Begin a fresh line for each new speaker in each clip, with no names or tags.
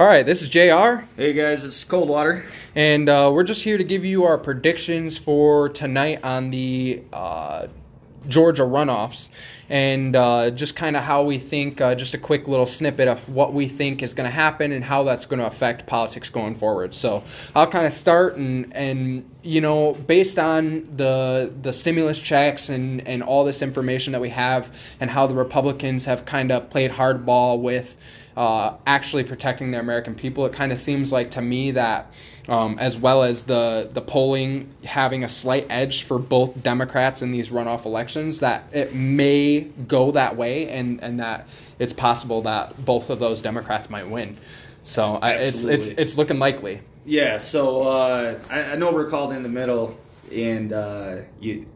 All right, this is JR,
Hey guys, it's Coldwater.
and uh, we're just here to give you our predictions for tonight on the uh, Georgia runoffs and uh, just kind of how we think, uh, just a quick little snippet of what we think is going to happen and how that's going to affect politics going forward. So I'll kind of start and, and you know, based on the the stimulus checks and, and all this information that we have and how the Republicans have kind of played hardball with uh, actually protecting the American people. It kind of seems like to me that, um, as well as the the polling having a slight edge for both Democrats in these runoff elections, that it may go that way, and and that it's possible that both of those Democrats might win. So I, it's it's it's looking likely.
Yeah, so uh, I, I know we're called in the middle, and uh, you,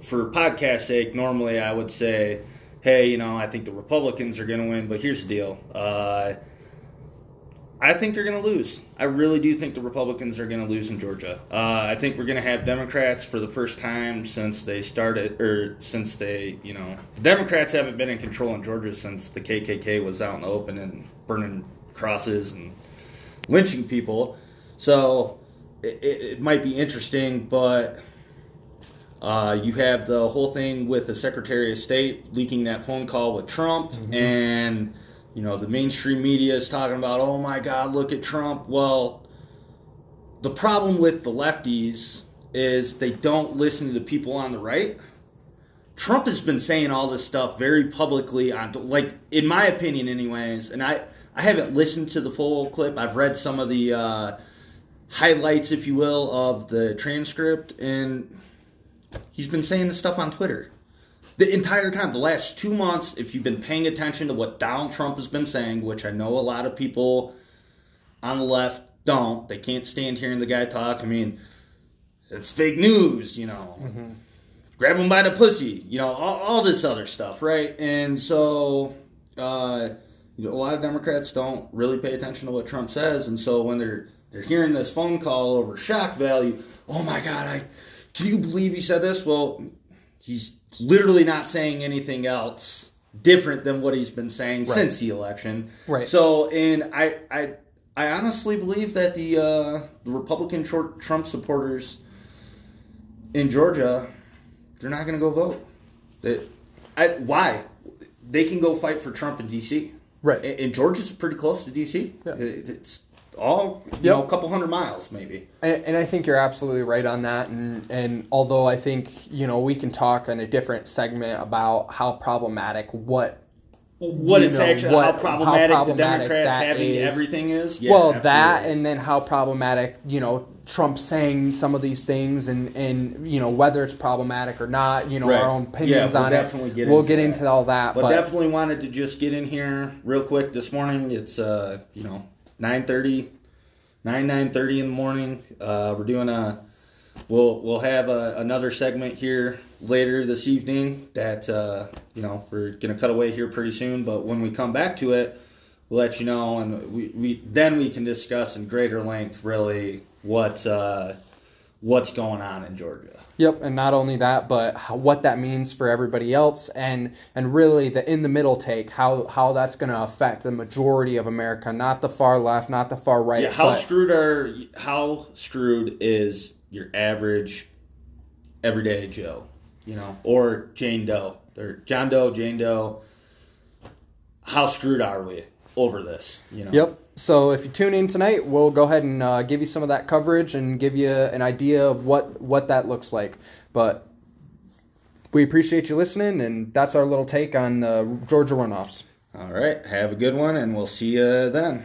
for podcast sake, normally I would say, hey, you know, I think the Republicans are going to win, but here's the deal. Uh, I think they're going to lose. I really do think the Republicans are going to lose in Georgia. Uh, I think we're going to have Democrats for the first time since they started, or since they, you know, Democrats haven't been in control in Georgia since the KKK was out in the open and burning crosses and lynching people. So it, it, it might be interesting, but uh, you have the whole thing with the Secretary of State leaking that phone call with Trump, and you know the mainstream media is talking about, oh my God, look at Trump. Well, the problem with the lefties is they don't listen to the people on the right. Trump has been saying all this stuff very publicly on like in my opinion anyways and I I haven't listened to the full clip I've read some of the uh, highlights if you will of the transcript and he's been saying this stuff on Twitter. The entire time the last 2 months if you've been paying attention to what Donald Trump has been saying which I know a lot of people on the left don't they can't stand hearing the guy talk. I mean it's fake news you know. Grab him by the pussy, you know, all, all this other stuff, right? And so, uh, you know, a lot of Democrats don't really pay attention to what Trump says, and so when they're they're hearing this phone call over shock value, oh my God, I can you believe he said this? Well, he's literally not saying anything else different than what he's been saying since the election,
Right.
So, and I I. I honestly believe that the uh, the Republican Tr- Trump supporters in Georgia they're not going to go vote. They, I, why? They can go fight for Trump in D.C.
Right.
And, Georgia's pretty close to D.C.
Yeah.
It- it's all you
Yep.
know, a couple hundred miles maybe.
And, and I think you're absolutely right on that. And, and although I think, you know, we can talk in a different segment about how problematic what
What
You
it's
know,
actually
what-
how
how
problematic,
problematic
the Democrats
that
having
is.
everything is. Yeah,
well, that and then how problematic, you know, Trump saying some of these things and, and you know, whether it's problematic or not, you know,
Right.
our own opinions
Yeah, we'll
on
definitely
it.
get
we'll
into
get
that.
into all that.
but,
But,
definitely wanted to just get in here real quick this morning. It's uh, you know, 9:30 9 9:30 in the morning. Uh, we're doing a we'll we'll have a, another segment here later this evening that uh, you know, we're to cut away here pretty soon, but when we come back to it, we'll let you know and we, we then we can discuss in greater length really what uh, what's going on in Georgia.
Yep, and not only that, but how, what that means for everybody else, and and really the in the middle take, how how that's going to affect the majority of America, not the far left, not the far right.
Yeah, how
but-
screwed are how screwed is your average everyday Joe, you know, or Jane Doe or John Doe, Jane Doe? How screwed are we over this? You know.
Yep. So if you tune in tonight, we'll go ahead and uh, give you some of that coverage and give you an idea of what what that looks like. But we appreciate you listening, and that's our little take on the Georgia runoffs.
All right. Have a good one, and we'll see you then.